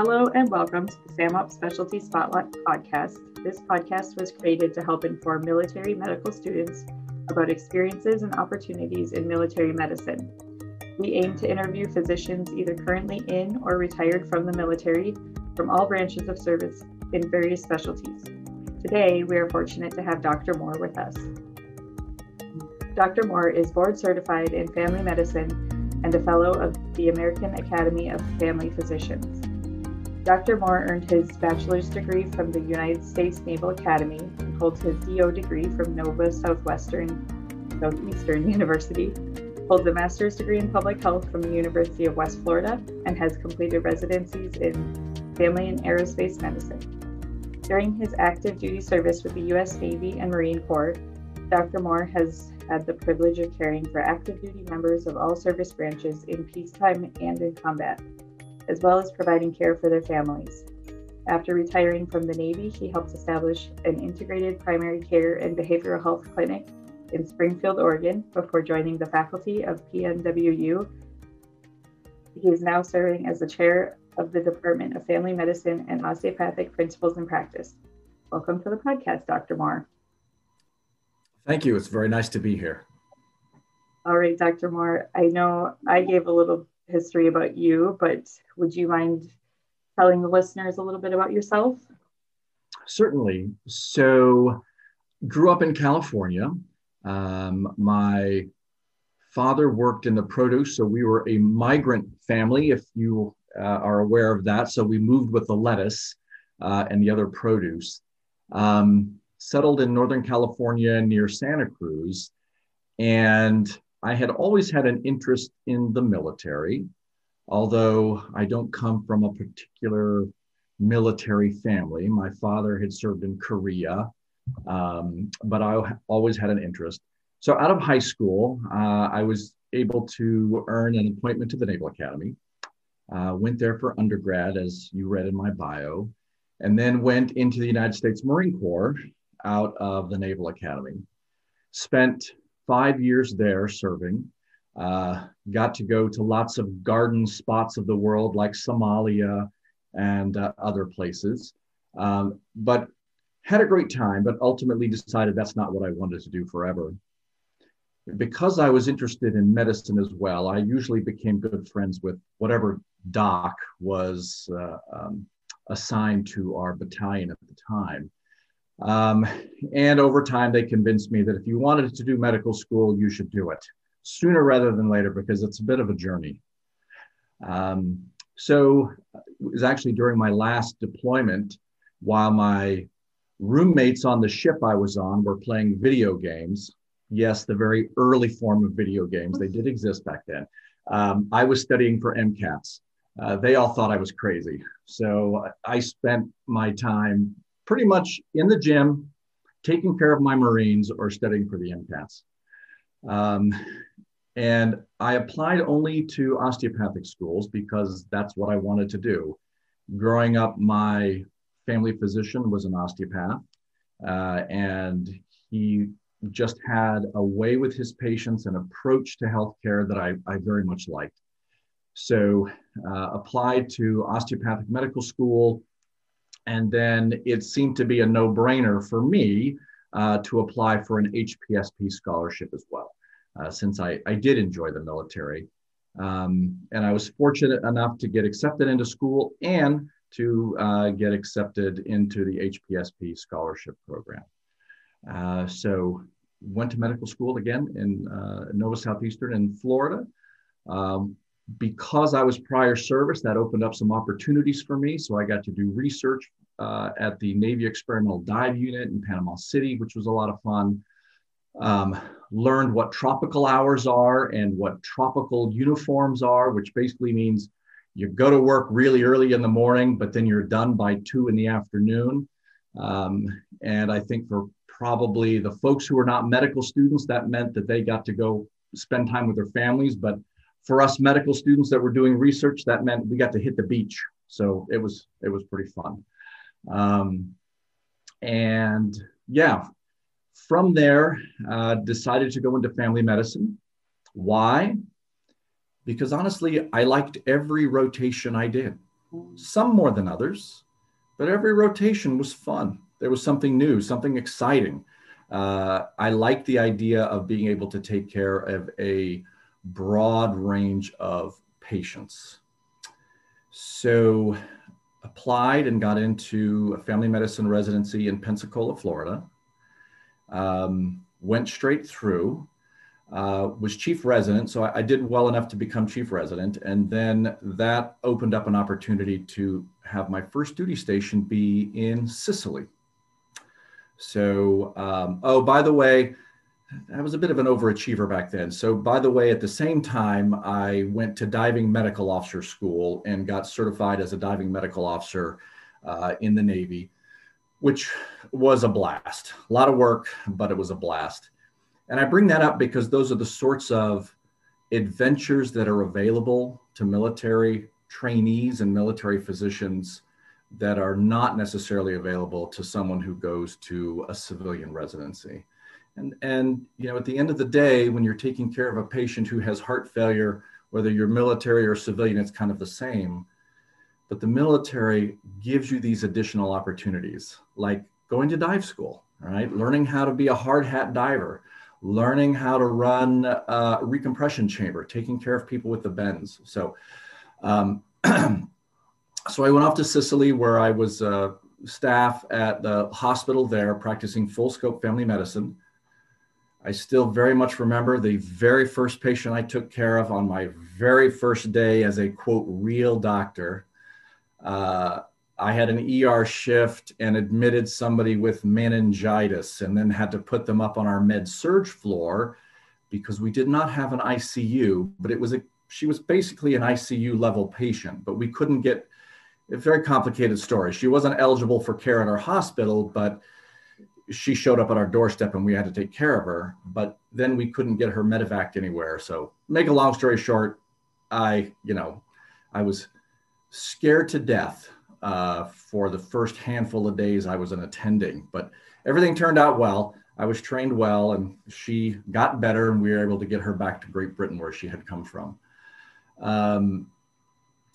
Hello and welcome to the SAMUP Specialty Spotlight podcast. This podcast was created to help inform military medical students about experiences and opportunities in military medicine. We aim to interview physicians either currently in or retired from the military from all branches of service in various specialties. Today, we are fortunate to have Dr. Moore with us. Dr. Moore is board certified in family medicine and a fellow of the American Academy of Family Physicians. Dr. Moore earned his bachelor's degree from the United States Naval Academy and holds his DO degree from Nova Southwestern Southeastern University, holds a master's degree in public health from the University of West Florida, and has completed residencies in family and aerospace medicine. During his active duty service with the U.S. Navy and Marine Corps, Dr. Moore has had the privilege of caring for active duty members of all service branches in peacetime and in combat as well as providing care for their families. After retiring from the Navy, he helped establish an integrated primary care and behavioral health clinic in Springfield, Oregon, before joining the faculty of PNWU. He is now serving as the chair of the Department of Family Medicine and Osteopathic Principles and Practice. Welcome to the podcast, Dr. Moore. Thank you. It's very nice to be here. All right, Dr. Moore. I know I gave a little history about you, but would you mind telling the listeners a little bit about yourself? Certainly. So, grew up in California. Um, my father worked in the produce, so we were a migrant family, if you uh, are aware of that. So, we moved with the lettuce uh, and the other produce. Um, settled in Northern California near Santa Cruz. And I had always had an interest in the military, although I don't come from a particular military family. My father had served in Korea, um, but I always had an interest. So, out of high school, uh, I was able to earn an appointment to the Naval Academy. Uh, went there for undergrad, as you read in my bio, and then went into the United States Marine Corps out of the Naval Academy. Spent five years there serving. Uh, got to go to lots of garden spots of the world like Somalia and uh, other places. Um, but had a great time, but ultimately decided that's not what I wanted to do forever. Because I was interested in medicine as well, I usually became good friends with whatever doc was uh, um, assigned to our battalion at the time. Um, and over time, they convinced me that if you wanted to do medical school, you should do it sooner rather than later because it's a bit of a journey. Um, so it was actually during my last deployment while my roommates on the ship I was on were playing video games. Yes, the very early form of video games. They did exist back then. Um, I was studying for MCATs. Uh, they all thought I was crazy. So I spent my time pretty much in the gym, taking care of my Marines or studying for the MCATs. Um, and I applied only to osteopathic schools because that's what I wanted to do. Growing up, my family physician was an osteopath, uh, and he just had a way with his patients, an approach to healthcare that I, I very much liked. So, uh, applied to osteopathic medical school, and then it seemed to be a no brainer for me uh, to apply for an HPSP scholarship as well, uh, since I, I did enjoy the military. Um, and I was fortunate enough to get accepted into school and to uh, get accepted into the HPSP scholarship program. Uh, so went to medical school again in uh, Nova Southeastern in Florida. Um, because I was prior service, that opened up some opportunities for me. So I got to do research uh, at the Navy Experimental Dive Unit in Panama City, which was a lot of fun. Um, learned what tropical hours are and what tropical uniforms are, which basically means you go to work really early in the morning, but then you're done by two in the afternoon. Um, and I think for probably the folks who are not medical students, that meant that they got to go spend time with their families. But for us medical students that were doing research, that meant we got to hit the beach. So it was it was pretty fun. Um, and yeah, from there, uh, decided to go into family medicine. Why? Because honestly, I liked every rotation I did. some more than others, but every rotation was fun. There was something new, something exciting. Uh, I liked the idea of being able to take care of a broad range of patients. So applied and got into a family medicine residency in Pensacola, Florida. Um, went straight through, uh, was chief resident. So I, I, did well enough to become chief resident. And then that opened up an opportunity to have my first duty station be in Sicily. So, um, oh, by the way, I was a bit of an overachiever back then. So, by the way, at the same time, I went to diving medical officer school and got certified as a diving medical officer uh, in the Navy, which was a blast. A lot of work, but it was a blast. And I bring that up because those are the sorts of adventures that are available to military trainees and military physicians that are not necessarily available to someone who goes to a civilian residency. And, and you know, at the end of the day, when you're taking care of a patient who has heart failure, whether you're military or civilian, it's kind of the same. But the military gives you these additional opportunities, like going to dive school, right? Learning how to be a hard hat diver, learning how to run a recompression chamber, taking care of people with the bends. So, um, so I went off to Sicily where I was uh, staff at the hospital there practicing full scope family medicine. I still very much remember the very first patient I took care of on my very first day as a quote real doctor. Uh, I had an ER shift and admitted somebody with meningitis and then had to put them up on our med surg floor because we did not have an ICU, but it was a she was basically an ICU level patient, but we couldn't get a very complicated story. She wasn't eligible for care at our hospital, but she showed up at our doorstep and we had to take care of her. But then we couldn't get her medevac anywhere. So, make a long story short, I, you know, I was scared to death uh, for the first handful of days I was an attending, but everything turned out well. I was trained well, and she got better, and we were able to get her back to Great Britain where she had come from. Um,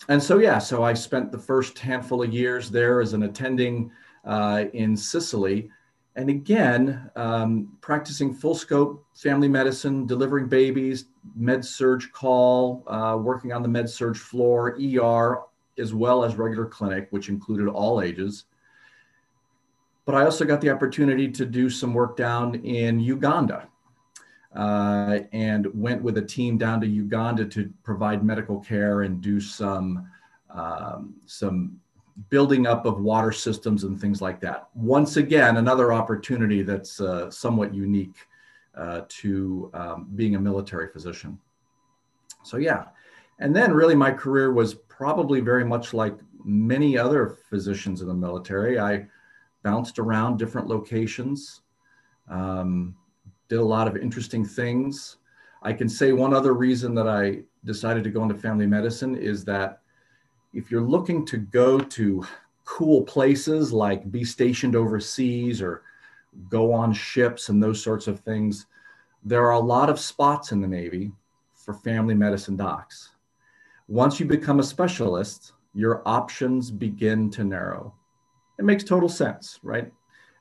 and so, yeah, so I spent the first handful of years there as an attending uh, in Sicily and again, um, practicing full scope family medicine, delivering babies, med surg call, uh, working on the med surg floor, ER, as well as regular clinic, which included all ages. But I also got the opportunity to do some work down in Uganda uh, and went with a team down to Uganda to provide medical care and do some, um, some building up of water systems and things like that. Once again, another opportunity that's uh, somewhat unique uh, to um, being a military physician. So, yeah. And then, really, my career was probably very much like many other physicians in the military. I bounced around different locations, um, did a lot of interesting things. I can say one other reason that I decided to go into family medicine is that if you're looking to go to cool places like be stationed overseas or go on ships and those sorts of things, there are a lot of spots in the Navy for family medicine docs. Once you become a specialist, your options begin to narrow. It makes total sense, right?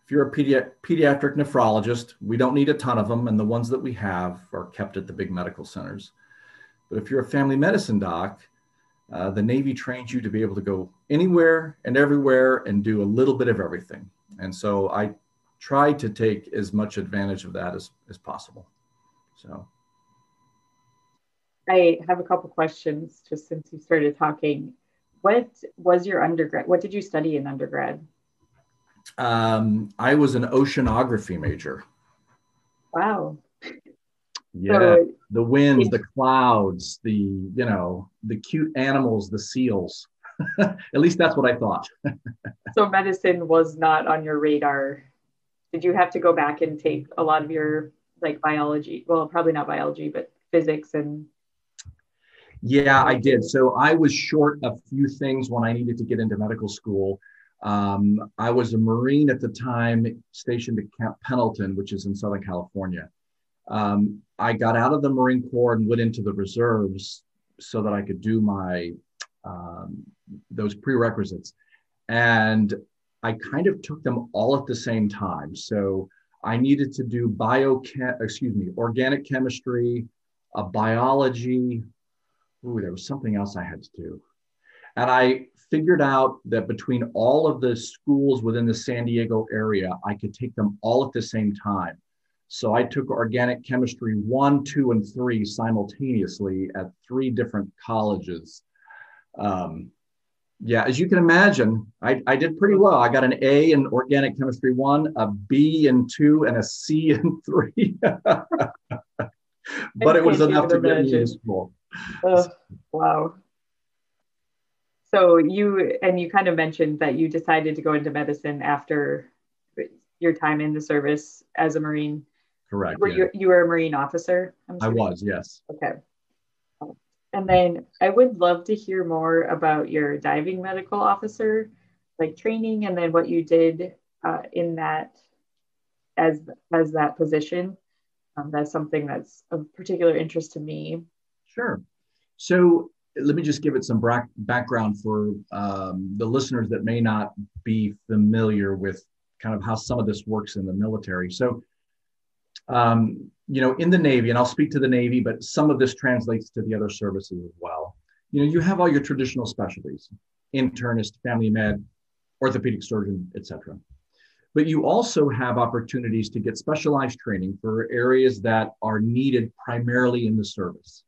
If you're a pedi- pediatric nephrologist, we don't need a ton of them, and the ones that we have are kept at the big medical centers. But if you're a family medicine doc, uh, the Navy trains you to be able to go anywhere and everywhere and do a little bit of everything. And so I tried to take as much advantage of that as, as possible. So. I have a couple questions just since you started talking. What was your undergrad? What did you study in undergrad? Um, I was an oceanography major. Wow. Yeah, so, the winds, the clouds, the you know, the cute animals, the seals. At least that's what I thought. so medicine was not on your radar. Did you have to go back and take a lot of your like biology? Well, probably not biology, but physics and yeah, I did. So I was short a few things when I needed to get into medical school. Um, I was a Marine at the time, stationed at Camp Pendleton, which is in Southern California. Um, I got out of the Marine Corps and went into the reserves so that I could do my um, those prerequisites. And I kind of took them all at the same time. So I needed to do biochem, excuse me, organic chemistry, a biology. Ooh, there was something else I had to do. And I figured out that between all of the schools within the San Diego area, I could take them all at the same time. So I took organic chemistry one, two, and three simultaneously at three different colleges. Um, yeah, as you can imagine, I, I did pretty well. I got an A in organic chemistry one, a B in two, and a C in three. but it was enough to get me in school. Uh, wow. So you and you kind of mentioned that you decided to go into medicine after your time in the service as a Marine. Correct. Were yeah. you you were a Marine officer? I was, yes. Okay. And then I would love to hear more about your diving medical officer, like training, and then what you did uh, in that as as that position. Um, that's something that's of particular interest to me. Sure. So let me just give it some bra- background for um, the listeners that may not be familiar with kind of how some of this works in the military. So um, you know, in the Navy, and I'll speak to the Navy, but some of this translates to the other services as well. You know, you have all your traditional specialties, internist, family med, orthopedic surgeon, etc. But you also have opportunities to get specialized training for areas that are needed primarily in the service.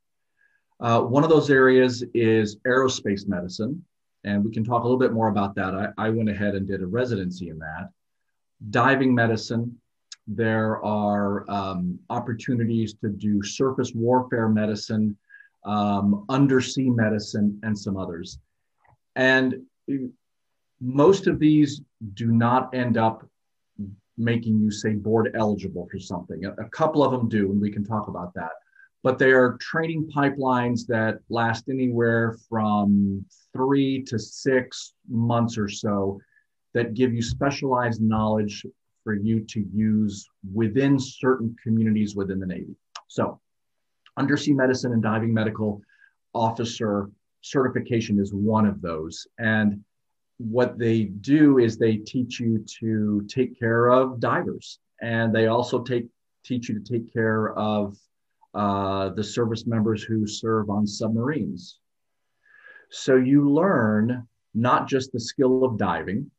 Uh, one of those areas is aerospace medicine, and we can talk a little bit more about that. I, I went ahead and did a residency in that. Diving medicine, there are um, opportunities to do surface warfare medicine, um, undersea medicine, and some others. And most of these do not end up making you say board eligible for something. A, a couple of them do, and we can talk about that. But they are training pipelines that last anywhere from three to six months or so that give you specialized knowledge for you to use within certain communities within the Navy. So, undersea medicine and diving medical officer certification is one of those. And what they do is they teach you to take care of divers, and they also take teach you to take care of uh, the service members who serve on submarines. So you learn not just the skill of diving,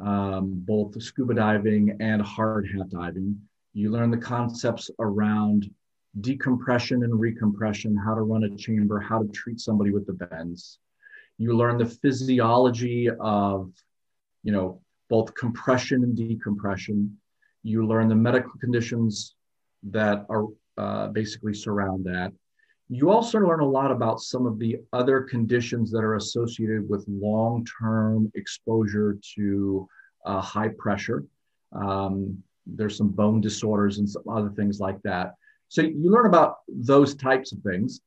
um, both scuba diving and hard hat diving. You learn the concepts around decompression and recompression, how to run a chamber, how to treat somebody with the bends. You learn the physiology of, you know, both compression and decompression. You learn the medical conditions that are uh, basically surround that. You also learn a lot about some of the other conditions that are associated with long term exposure to uh, high pressure. Um, there's some bone disorders and some other things like that. So you learn about those types of things.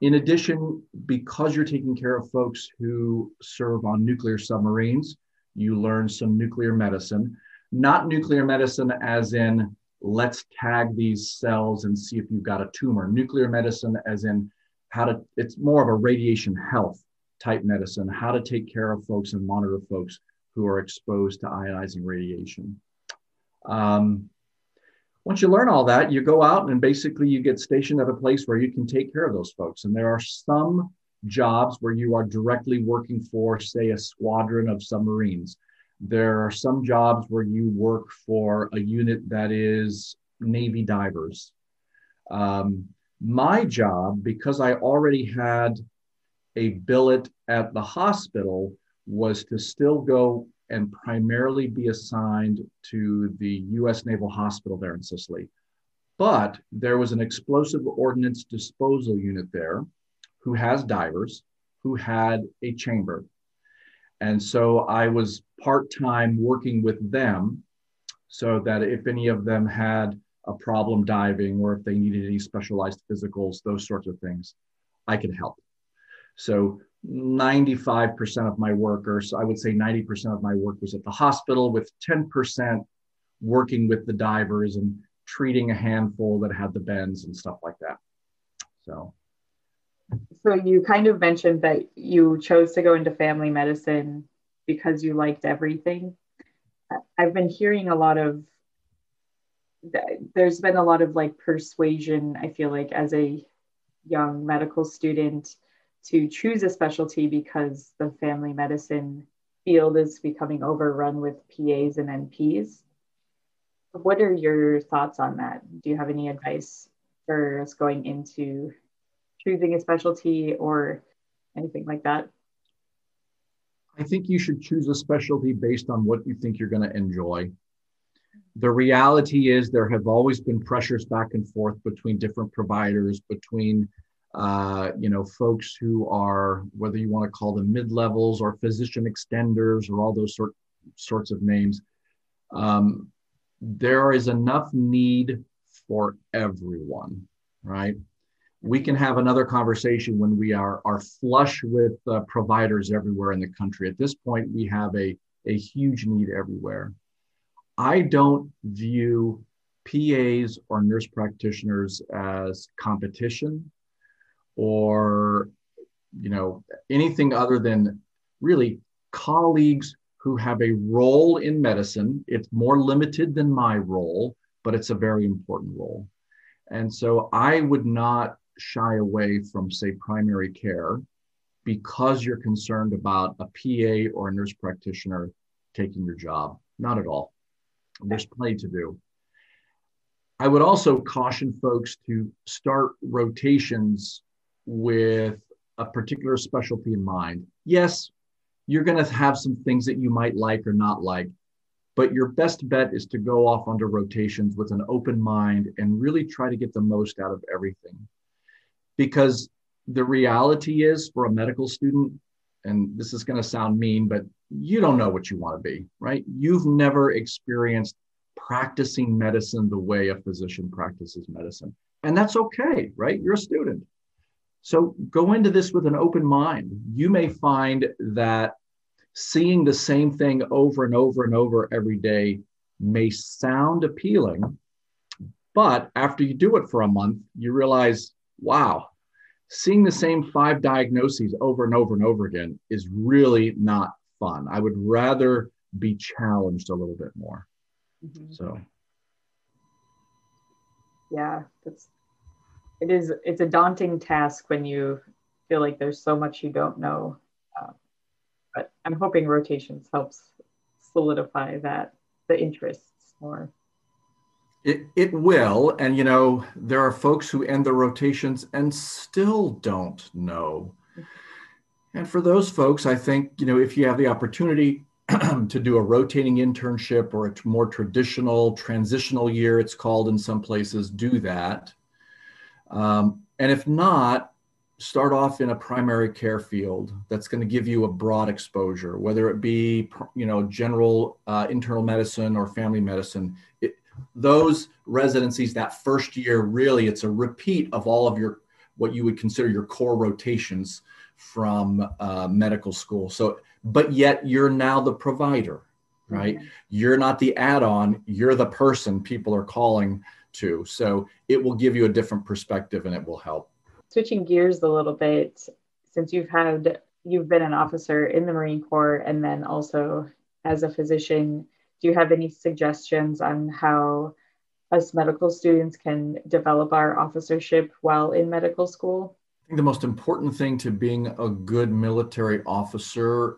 In addition, because you're taking care of folks who serve on nuclear submarines, you learn some nuclear medicine. Not nuclear medicine as in let's tag these cells and see if you've got a tumor. Nuclear medicine, as in how to, it's more of a radiation health type medicine, how to take care of folks and monitor folks who are exposed to ionizing radiation. Um, once you learn all that, you go out and basically you get stationed at a place where you can take care of those folks. And there are some jobs where you are directly working for, say, a squadron of submarines. There are some jobs where you work for a unit that is Navy divers. Um, my job, because I already had a billet at the hospital, was to still go and primarily be assigned to the US Naval Hospital there in Sicily. But there was an explosive ordnance disposal unit there who has divers who had a chamber. And so I was part time working with them so that if any of them had a problem diving or if they needed any specialized physicals, those sorts of things, I could help. So 95% of my work, or so I would say 90% of my work was at the hospital, with 10% working with the divers and treating a handful that had the bends and stuff like that. So so you kind of mentioned that you chose to go into family medicine because you liked everything. I've been hearing a lot of there's been a lot of like persuasion i feel like as a young medical student to choose a specialty because the family medicine field is becoming overrun with pas and nps what are your thoughts on that do you have any advice for us going into choosing a specialty or anything like that? I think you should choose a specialty based on what you think you're going to enjoy. The reality is there have always been pressures back and forth between different providers, between uh, you know folks who are whether you want to call them mid levels or physician extenders or all those sort sorts of names. Um, there is enough need for everyone, right? We can have another conversation when we are, are flush with uh, providers everywhere in the country. At this point, we have a, a huge need everywhere. I don't view PAs or nurse practitioners as competition or you know anything other than really colleagues who have a role in medicine. It's more limited than my role, but it's a very important role. And so I would not shy away from, say, primary care because you're concerned about a PA or a nurse practitioner taking your job. Not at all. There's plenty to do. I would also caution folks to start rotations with a particular specialty in mind. Yes, you're going to have some things that you might like or not like, but your best bet is to go off onto rotations with an open mind and really try to get the most out of everything because the reality is for a medical student, and this is going to sound mean, but you don't know what you want to be, right? You've never experienced practicing medicine the way a physician practices medicine. And that's okay, right? You're a student. So go into this with an open mind. You may find that seeing the same thing over and over and over every day may sound appealing, but after you do it for a month, you realize wow, seeing the same five diagnoses over and over and over again is really not fun. I would rather be challenged a little bit more. Mm-hmm. So, yeah, that's it is. It's a daunting task when you feel like there's so much you don't know. Uh, but I'm hoping rotations helps solidify that the interests more. It, it will. And, you know, there are folks who end their rotations and still don't know. And for those folks, I think, you know, if you have the opportunity to do a rotating internship or a more traditional transitional year, it's called in some places, do that. Um, and if not, start off in a primary care field that's going to give you a broad exposure, whether it be, you know, general uh, internal medicine or family medicine. It, those residencies that first year really it's a repeat of all of your what you would consider your core rotations from uh, medical school. So but yet you're now the provider right? Mm-hmm. you're not the add-on you're the person people are calling to. So it will give you a different perspective and it will help. Switching gears a little bit since you've had you've been an officer in the marine corps and then also as a physician do you have any suggestions on how us medical students can develop our officership while in medical school? I think the most important thing to being a good military officer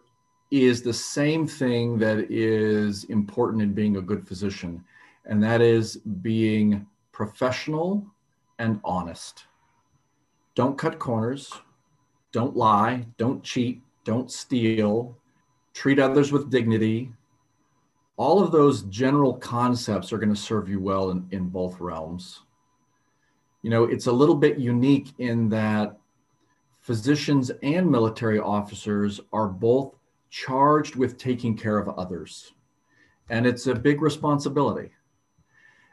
is the same thing that is important in being a good physician, and that is being professional and honest. Don't cut corners, don't lie, don't cheat, don't steal, treat others with dignity, all of those general concepts are going to serve you well in, in both realms. You know, it's a little bit unique in that physicians and military officers are both charged with taking care of others. And it's a big responsibility.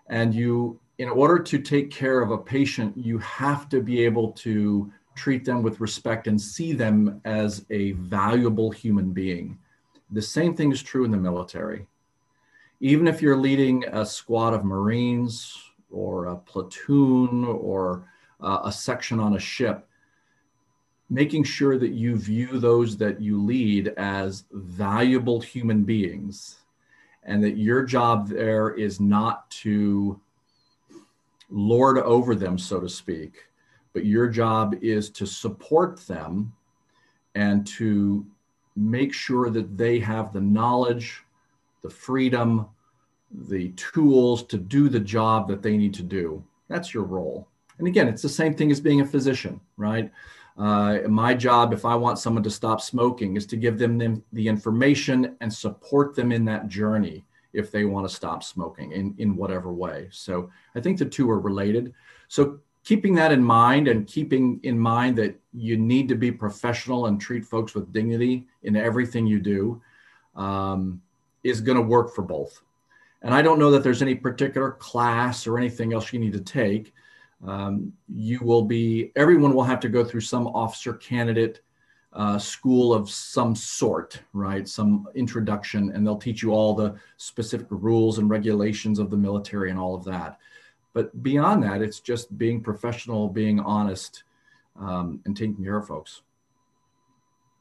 And you, in order to take care of a patient, you have to be able to treat them with respect and see them as a valuable human being. The same thing is true in the military even if you're leading a squad of Marines or a platoon or uh, a section on a ship, making sure that you view those that you lead as valuable human beings and that your job there is not to lord over them, so to speak, but your job is to support them and to make sure that they have the knowledge, the freedom, the tools to do the job that they need to do. That's your role. And again, it's the same thing as being a physician, right? Uh, my job, if I want someone to stop smoking, is to give them the information and support them in that journey if they want to stop smoking in, in whatever way. So I think the two are related. So keeping that in mind and keeping in mind that you need to be professional and treat folks with dignity in everything you do um, is going to work for both. And I don't know that there's any particular class or anything else you need to take. Um, you will be, everyone will have to go through some officer candidate uh, school of some sort, right? Some introduction, and they'll teach you all the specific rules and regulations of the military and all of that. But beyond that, it's just being professional, being honest, um, and taking care of folks.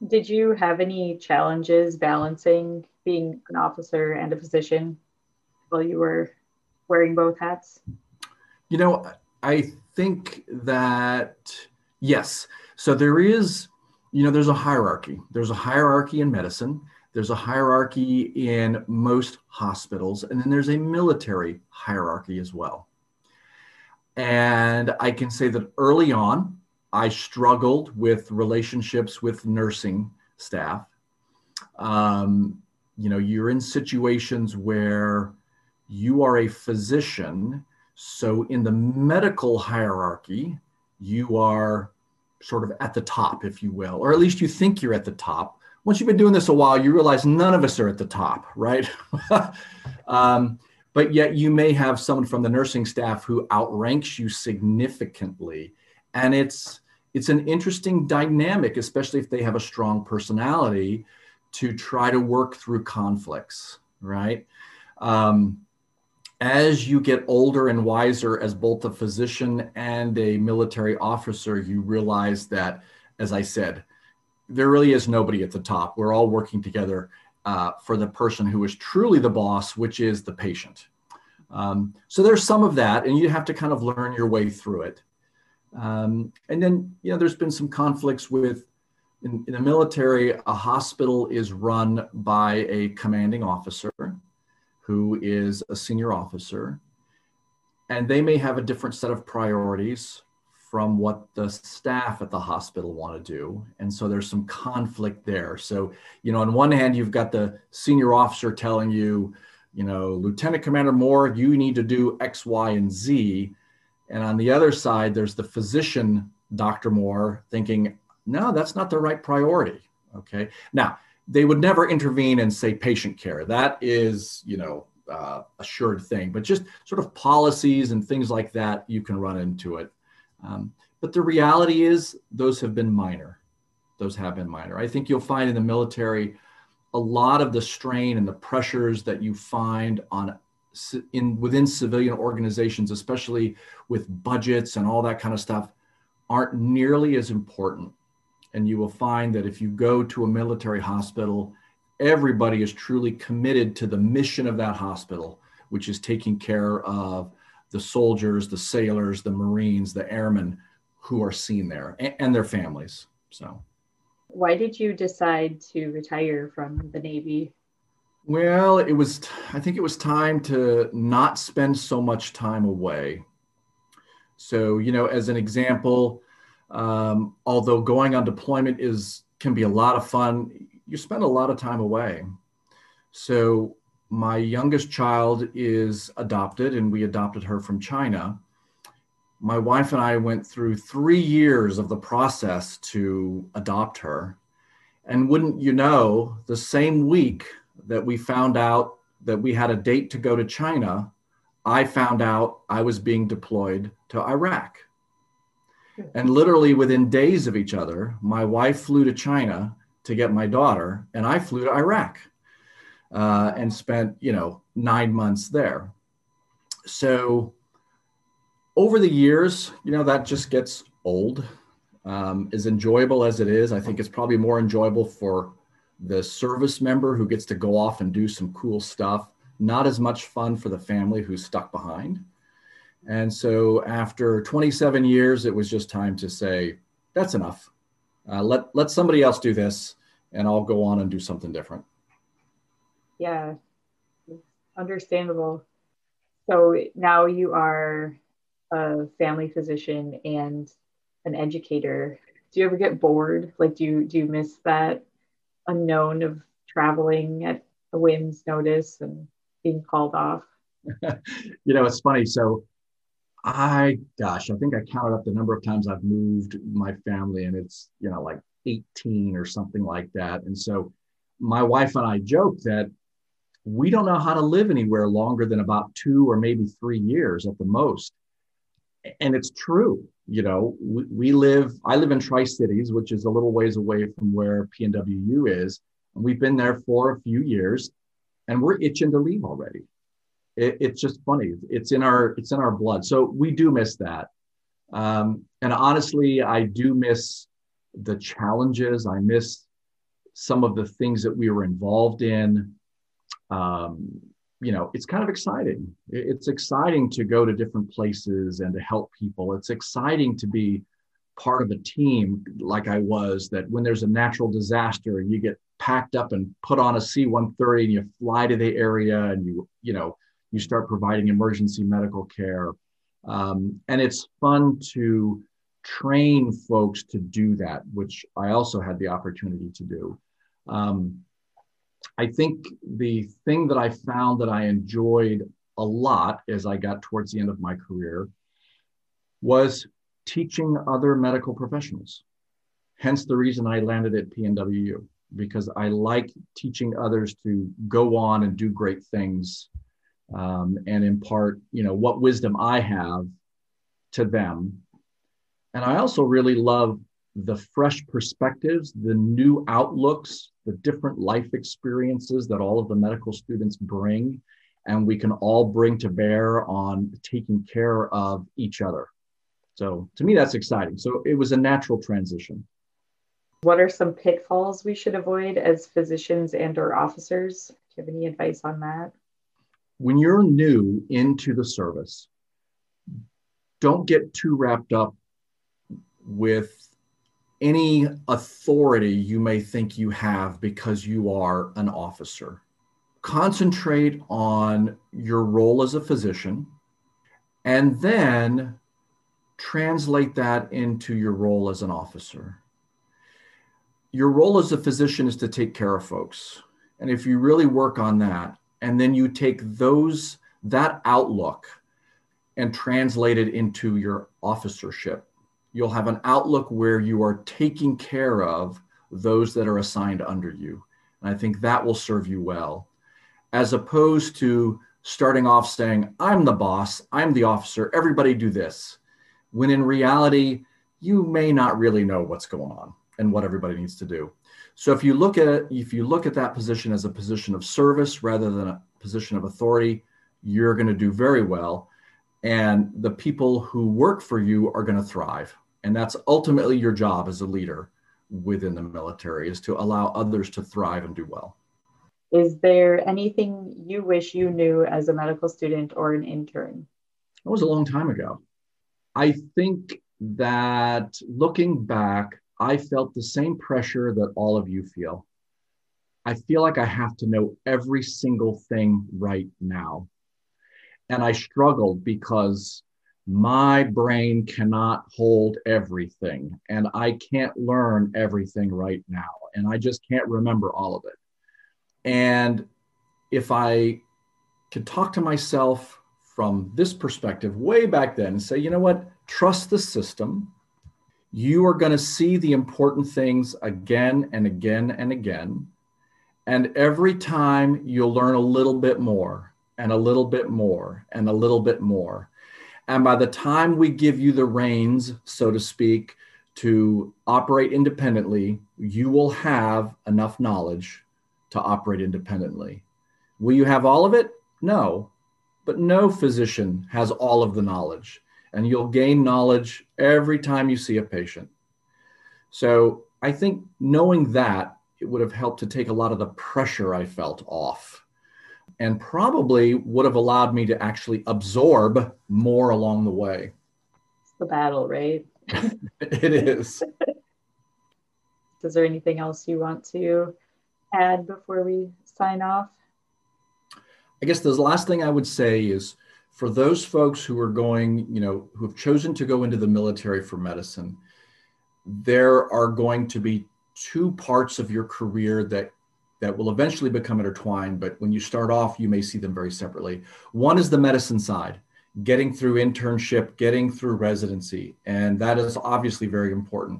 Did you have any challenges balancing being an officer and a physician while you were wearing both hats? You know, I think that yes. So there is, you know, there's a hierarchy. There's a hierarchy in medicine. There's a hierarchy in most hospitals, and then there's a military hierarchy as well. And I can say that early on, I struggled with relationships with nursing staff. Um, you know, you're in situations where you are a physician. So, in the medical hierarchy, you are sort of at the top, if you will, or at least you think you're at the top. Once you've been doing this a while, you realize none of us are at the top, right? um, but yet you may have someone from the nursing staff who outranks you significantly and it's it's an interesting dynamic especially if they have a strong personality to try to work through conflicts right um, as you get older and wiser as both a physician and a military officer you realize that as i said there really is nobody at the top we're all working together uh, for the person who is truly the boss, which is the patient. Um, so there's some of that, and you have to kind of learn your way through it. Um, and then, you know, there's been some conflicts with, in, in the military, a hospital is run by a commanding officer who is a senior officer, and they may have a different set of priorities from what the staff at the hospital want to do. And so there's some conflict there. So, you know, on one hand, you've got the senior officer telling you, you know, Lieutenant Commander Moore, you need to do X, Y, and Z. And on the other side, there's the physician, Dr. Moore, thinking, no, that's not the right priority. Okay. Now, they would never intervene and say patient care. That is, you know, uh, assured thing, but just sort of policies and things like that, you can run into it. Um, but the reality is, those have been minor. Those have been minor. I think you'll find in the military a lot of the strain and the pressures that you find on in within civilian organizations, especially with budgets and all that kind of stuff, aren't nearly as important. And you will find that if you go to a military hospital, everybody is truly committed to the mission of that hospital, which is taking care of the soldiers, the sailors, the Marines, the airmen who are seen there and, and their families. So, why did you decide to retire from the Navy? Well, it was, I think it was time to not spend so much time away. So, you know, as an example, um, although going on deployment is can be a lot of fun, you spend a lot of time away. So my youngest child is adopted, and we adopted her from China. My wife and I went through three years of the process to adopt her. And wouldn't you know, the same week that we found out that we had a date to go to China, I found out I was being deployed to Iraq. And literally within days of each other, my wife flew to China to get my daughter, and I flew to Iraq uh, and spent, you know, nine months there. So over the years, you know, that just gets old. Um, as enjoyable as it is, I think it's probably more enjoyable for the service member who gets to go off and do some cool stuff. Not as much fun for the family who's stuck behind. And so after 27 years, it was just time to say, that's enough. Uh, let, let somebody else do this and I'll go on and do something different. Yeah, understandable. So now you are a family physician and an educator. Do you ever get bored? Like, do you do you miss that unknown of traveling at a whim's notice and being called off? you know, it's funny. So, I gosh, I think I counted up the number of times I've moved my family, and it's you know like 18 or something like that. And so, my wife and I joke that we don't know how to live anywhere longer than about two or maybe three years at the most. And it's true. You know, we, we live, I live in Tri Cities, which is a little ways away from where PNWU is. And we've been there for a few years and we're itching to leave already. It, it's just funny. It's in our, it's in our blood. So we do miss that. Um, and honestly, I do miss the challenges. I miss some of the things that we were involved in um, you know, it's kind of exciting. It's exciting to go to different places and to help people. It's exciting to be part of a team like I was that when there's a natural disaster and you get packed up and put on a C-130 and you fly to the area and you, you know, you start providing emergency medical care. Um, and it's fun to train folks to do that, which I also had the opportunity to do. Um, I think the thing that I found that I enjoyed a lot as I got towards the end of my career was teaching other medical professionals. Hence the reason I landed at PNWU, because I like teaching others to go on and do great things um, and impart, you know, what wisdom I have to them. And I also really love the fresh perspectives, the new outlooks, the different life experiences that all of the medical students bring, and we can all bring to bear on taking care of each other. So to me, that's exciting. So it was a natural transition. What are some pitfalls we should avoid as physicians and or officers? Do you have any advice on that? When you're new into the service, don't get too wrapped up with any authority you may think you have because you are an officer. Concentrate on your role as a physician and then translate that into your role as an officer. Your role as a physician is to take care of folks. And if you really work on that, and then you take those that outlook and translate it into your officership you'll have an outlook where you are taking care of those that are assigned under you. And I think that will serve you well, as opposed to starting off saying, I'm the boss, I'm the officer, everybody do this. When in reality, you may not really know what's going on and what everybody needs to do. So if you look at if you look at that position as a position of service rather than a position of authority, you're going to do very well. And the people who work for you are going to thrive. And that's ultimately your job as a leader within the military is to allow others to thrive and do well. Is there anything you wish you knew as a medical student or an intern? That was a long time ago. I think that looking back, I felt the same pressure that all of you feel. I feel like I have to know every single thing right now. And I struggled because my brain cannot hold everything and I can't learn everything right now. And I just can't remember all of it. And if I could talk to myself from this perspective way back then and say, you know what, trust the system. You are going to see the important things again and again and again. And every time you'll learn a little bit more and a little bit more and a little bit more and by the time we give you the reins, so to speak, to operate independently, you will have enough knowledge to operate independently. Will you have all of it? No, but no physician has all of the knowledge. And you'll gain knowledge every time you see a patient. So I think knowing that it would have helped to take a lot of the pressure I felt off and probably would have allowed me to actually absorb more along the way. It's the battle, right? it is. Is there anything else you want to add before we sign off? I guess the last thing I would say is for those folks who are going, you know, who have chosen to go into the military for medicine, there are going to be two parts of your career that that will eventually become intertwined but when you start off you may see them very separately. One is the medicine side getting through internship getting through residency and that is obviously very important.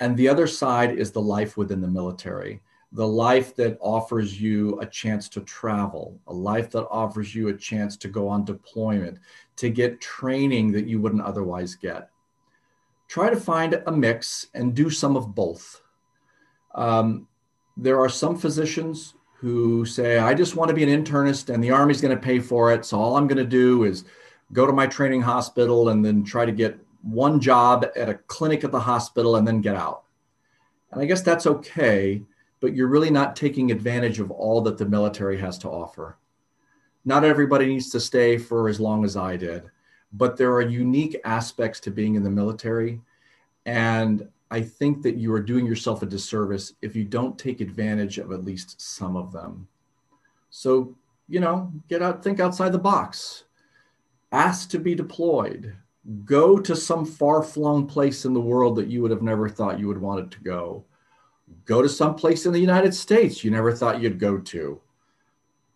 And the other side is the life within the military the life that offers you a chance to travel a life that offers you a chance to go on deployment to get training that you wouldn't otherwise get try to find a mix and do some of both. Um, there are some physicians who say, I just want to be an internist and the Army's going to pay for it. So all I'm going to do is go to my training hospital and then try to get one job at a clinic at the hospital and then get out. And I guess that's okay, but you're really not taking advantage of all that the military has to offer. Not everybody needs to stay for as long as I did but there are unique aspects to being in the military. And I think that you are doing yourself a disservice if you don't take advantage of at least some of them. So, you know, get out, think outside the box, ask to be deployed, go to some far flung place in the world that you would have never thought you would wanted to go. Go to some place in the United States you never thought you'd go to.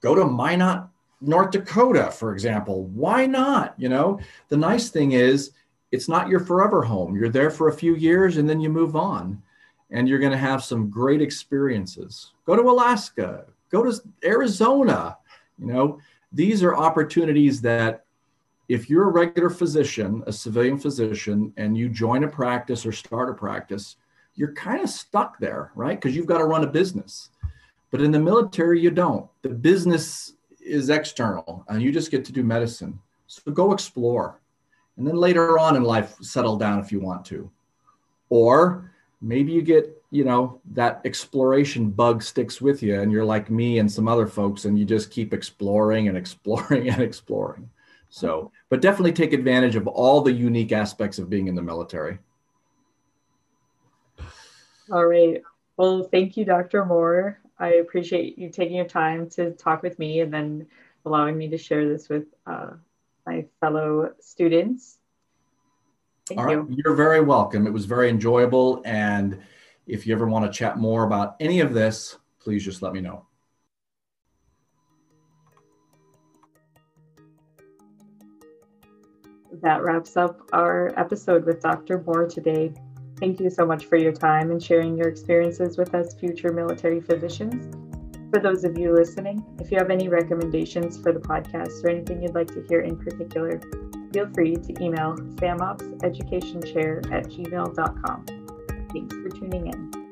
Go to Minot, North Dakota, for example. Why not? You know, the nice thing is it's not your forever home. You're there for a few years and then you move on and you're going to have some great experiences. Go to Alaska, go to Arizona. You know, these are opportunities that if you're a regular physician, a civilian physician, and you join a practice or start a practice, you're kind of stuck there, right? Because you've got to run a business. But in the military, you don't. The business is external and you just get to do medicine. So go explore. And then later on in life, settle down if you want to. Or maybe you get, you know, that exploration bug sticks with you and you're like me and some other folks and you just keep exploring and exploring and exploring. So, but definitely take advantage of all the unique aspects of being in the military. All right. Well, thank you, Dr. Moore. I appreciate you taking your time to talk with me and then allowing me to share this with uh, my fellow students. Thank All you. Right. You're very welcome. It was very enjoyable. And if you ever want to chat more about any of this, please just let me know. That wraps up our episode with Dr. Moore today. Thank you so much for your time and sharing your experiences with us, future military physicians. For those of you listening, if you have any recommendations for the podcast or anything you'd like to hear in particular, feel free to email famopseducationchair at gmail.com. Thanks for tuning in.